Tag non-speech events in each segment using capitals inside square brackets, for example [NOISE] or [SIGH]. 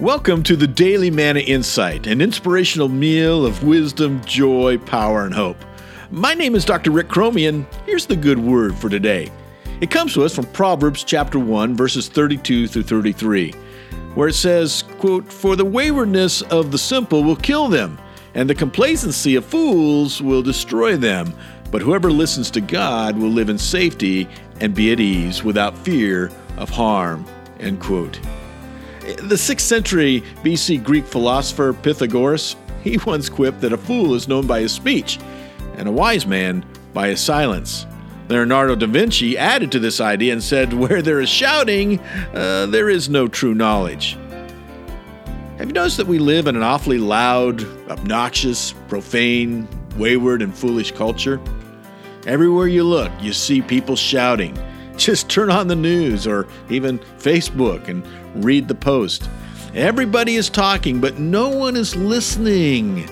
Welcome to the Daily Manna Insight, an inspirational meal of wisdom, joy, power, and hope. My name is Dr. Rick Cromie, and here's the good word for today. It comes to us from Proverbs chapter 1, verses 32 through 33, where it says, quote, For the waywardness of the simple will kill them, and the complacency of fools will destroy them. But whoever listens to God will live in safety and be at ease without fear of harm. End quote. The 6th century BC Greek philosopher Pythagoras, he [LAUGHS] once quipped that a fool is known by his speech, and a wise man by his silence. Leonardo da Vinci added to this idea and said, Where there is shouting, uh, there is no true knowledge. Have you noticed that we live in an awfully loud, obnoxious, profane, wayward, and foolish culture? Everywhere you look, you see people shouting. [LAUGHS] Just turn on the news or even Facebook and read the post. Everybody is talking, but no one is listening.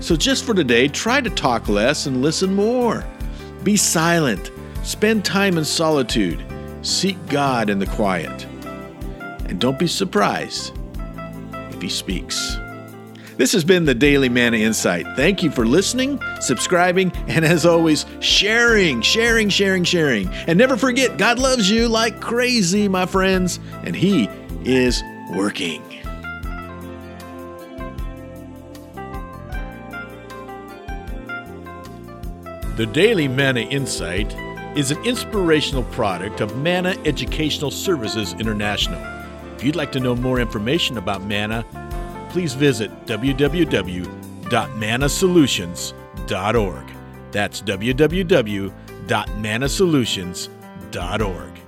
So, just for today, try to talk less and listen more. Be silent. Spend time in solitude. Seek God in the quiet. And don't be surprised if He speaks. This has been the Daily Manna Insight. Thank you for listening, subscribing, and as always, sharing, sharing, sharing, sharing. And never forget, God loves you like crazy, my friends, and He is working. The Daily Manna Insight is an inspirational product of Manna Educational Services International. If you'd like to know more information about Manna, please visit www.mannasolutions.org. That's www.mannasolutions.org.